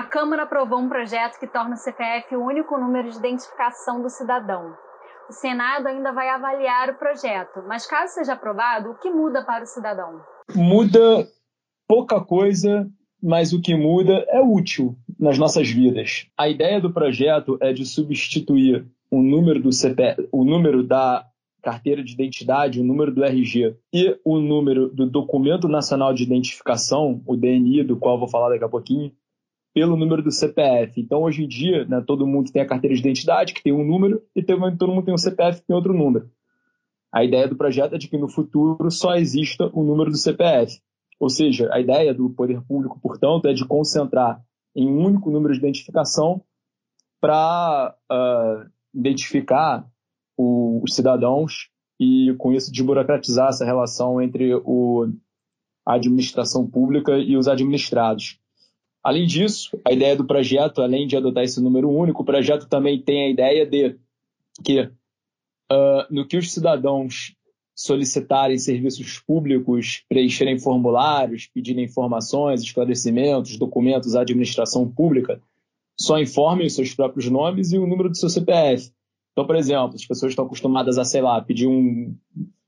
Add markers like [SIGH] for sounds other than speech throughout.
A Câmara aprovou um projeto que torna o CPF o único número de identificação do cidadão. O Senado ainda vai avaliar o projeto, mas caso seja aprovado, o que muda para o cidadão? Muda pouca coisa, mas o que muda é útil nas nossas vidas. A ideia do projeto é de substituir o número do CPF, o número da carteira de identidade, o número do RG e o número do documento nacional de identificação, o DNI, do qual vou falar daqui a pouquinho, pelo número do CPF. Então, hoje em dia, né, todo mundo tem a carteira de identidade, que tem um número, e todo mundo tem um CPF, que tem outro número. A ideia do projeto é de que no futuro só exista o número do CPF. Ou seja, a ideia do poder público, portanto, é de concentrar em um único número de identificação para uh, ah, identificar o, os cidadãos e, com isso, desburocratizar essa relação entre o, a administração pública e os administrados. Além disso, a ideia do projeto, além de adotar esse número único, o projeto também tem a ideia de que, uh, no que os cidadãos solicitarem serviços públicos, preencherem formulários, pedirem informações, esclarecimentos, documentos à administração pública, só informem os seus próprios nomes e o número do seu CPF. Então, por exemplo, as pessoas estão acostumadas a, sei lá, pedir um,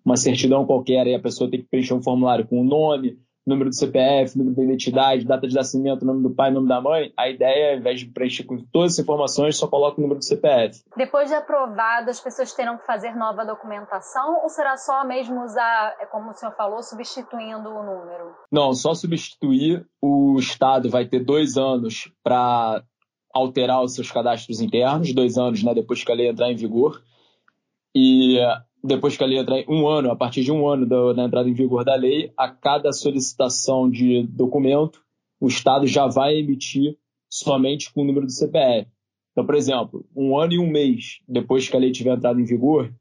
uma certidão qualquer e a pessoa tem que preencher um formulário com o nome, número do CPF, número da identidade, data de nascimento, nome do pai, nome da mãe, a ideia, ao invés de preencher com todas as informações, só coloca o número do CPF. Depois de aprovado, as pessoas terão que fazer nova documentação ou será só mesmo usar, é como o senhor falou, substituindo o número? Não, só substituir. O Estado vai ter dois anos para alterar os seus cadastros internos, dois anos né, depois que a lei entrar em vigor. E depois que a lei entrar em um ano, a partir de um ano da, da entrada em vigor da lei, a cada solicitação de documento, o Estado já vai emitir somente com o número do CPF. Então, por exemplo, um ano e um mês depois que a lei tiver entrado em vigor,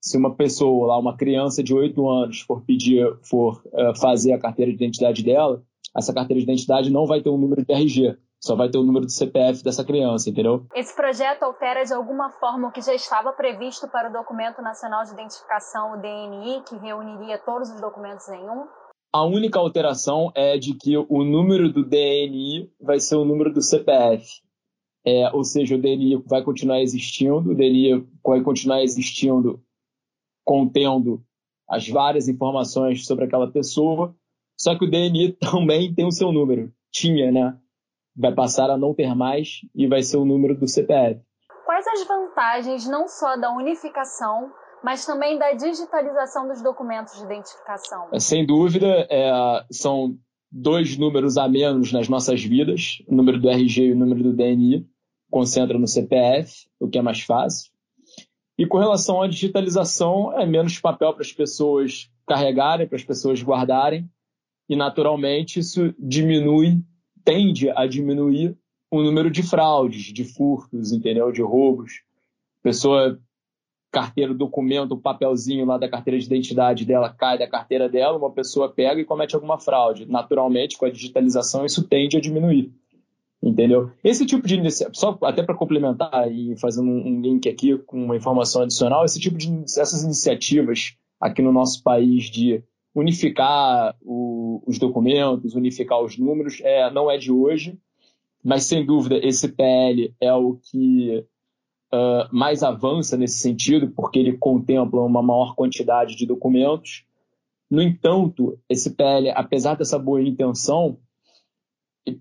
se uma pessoa, lá, uma criança de 8 anos, for pedir, for uh, fazer a carteira de identidade dela, essa carteira de identidade não vai ter um número de RG, só vai ter o número do CPF dessa criança, entendeu? Esse projeto altera de alguma forma o que já estava previsto para o Documento Nacional de Identificação, o DNI, que reuniria todos os documentos em um? A única alteração é de que o número do DNI vai ser o número do CPF. É, ou seja, o DNI vai continuar existindo, o DNI vai continuar existindo contendo as várias informações sobre aquela pessoa, só que o DNI [LAUGHS] também tem o seu número. Tinha, né? Vai passar a não ter mais e vai ser o número do CPF. Quais as vantagens não só da unificação, mas também da digitalização dos documentos de identificação? É, sem dúvida, é, são dois números a menos nas nossas vidas, o número do RG e o número do DNI, concentra no CPF, o que é mais fácil. E com relação à digitalização, é menos papel para as pessoas carregarem, para as pessoas guardarem, e naturalmente isso diminui tende a diminuir o número de fraudes, de furtos, entendeu? De roubos. Pessoa, carteira, documento, o papelzinho lá da carteira de identidade dela cai da carteira dela, uma pessoa pega e comete alguma fraude. Naturalmente, com a digitalização, isso tende a diminuir. Entendeu? Esse tipo de iniciativa, só até para complementar e fazendo um link aqui com uma informação adicional, esse tipo de essas iniciativas aqui no nosso país de unificar o, os documentos, unificar os números, é, não é de hoje, mas sem dúvida esse PL é o que uh, mais avança nesse sentido, porque ele contempla uma maior quantidade de documentos. No entanto, esse PL, apesar dessa boa intenção,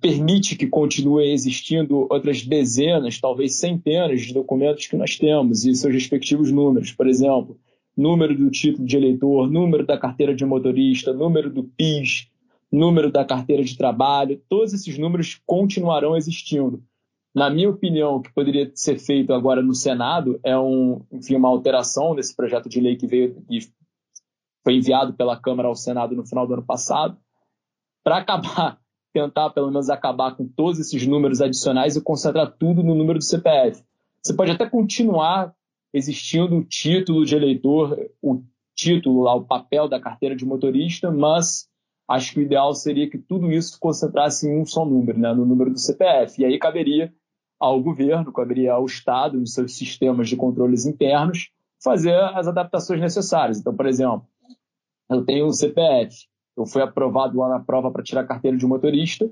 permite que continue existindo outras dezenas, talvez centenas de documentos que nós temos e seus respectivos números. Por exemplo, número do título de eleitor, número da carteira de motorista, número do PIS, número da carteira de trabalho, todos esses números continuarão existindo. Na minha opinião, o que poderia ser feito agora no Senado é um, enfim, uma alteração desse projeto de lei que veio e foi enviado pela Câmara ao Senado no final do ano passado, para acabar, [LAUGHS] tentar pelo menos acabar com todos esses números adicionais e concentrar tudo no número do CPF. Você pode até continuar existindo o título de eleitor, o título lá, o papel da carteira de motorista, mas acho que o ideal seria que tudo isso concentrasse em um só número, né, no número do CPF. E aí caberia ao governo, caberia ao Estado, nos seus sistemas de controles internos, fazer as adaptações necessárias. Então, por exemplo, eu tenho um CPF, eu fui aprovado lá na prova para tirar carteira de motorista,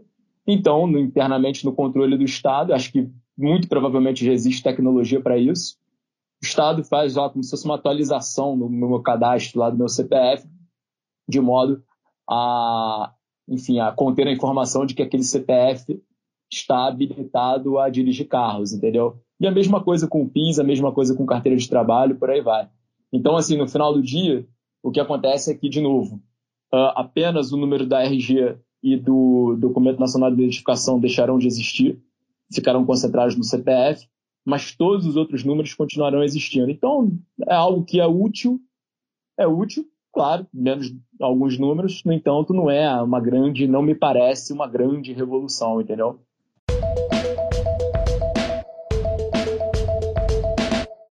Então, internamente no controle do Estado, acho que muito provavelmente já existe tecnologia para isso. Estado faz ó, como se fosse uma atualização no, meu cadastro lá do meu CPF, de modo a, enfim, a conter a informação de que aquele CPF está habilitado a dirigir carros, entendeu? E a mesma coisa com o PIS, a mesma coisa com carteira de trabalho, por aí vai. Então, assim, no final do dia, o que acontece é que, de novo, uh, apenas o número da RG e do Documento Nacional de Identificação deixarão de existir, ficarão concentrados no CPF, mas todos os outros números continuarão existindo. Então, é algo que é útil, é útil, claro, menos alguns números, no entanto, não é uma grande, não me parece uma grande revolução, entendeu?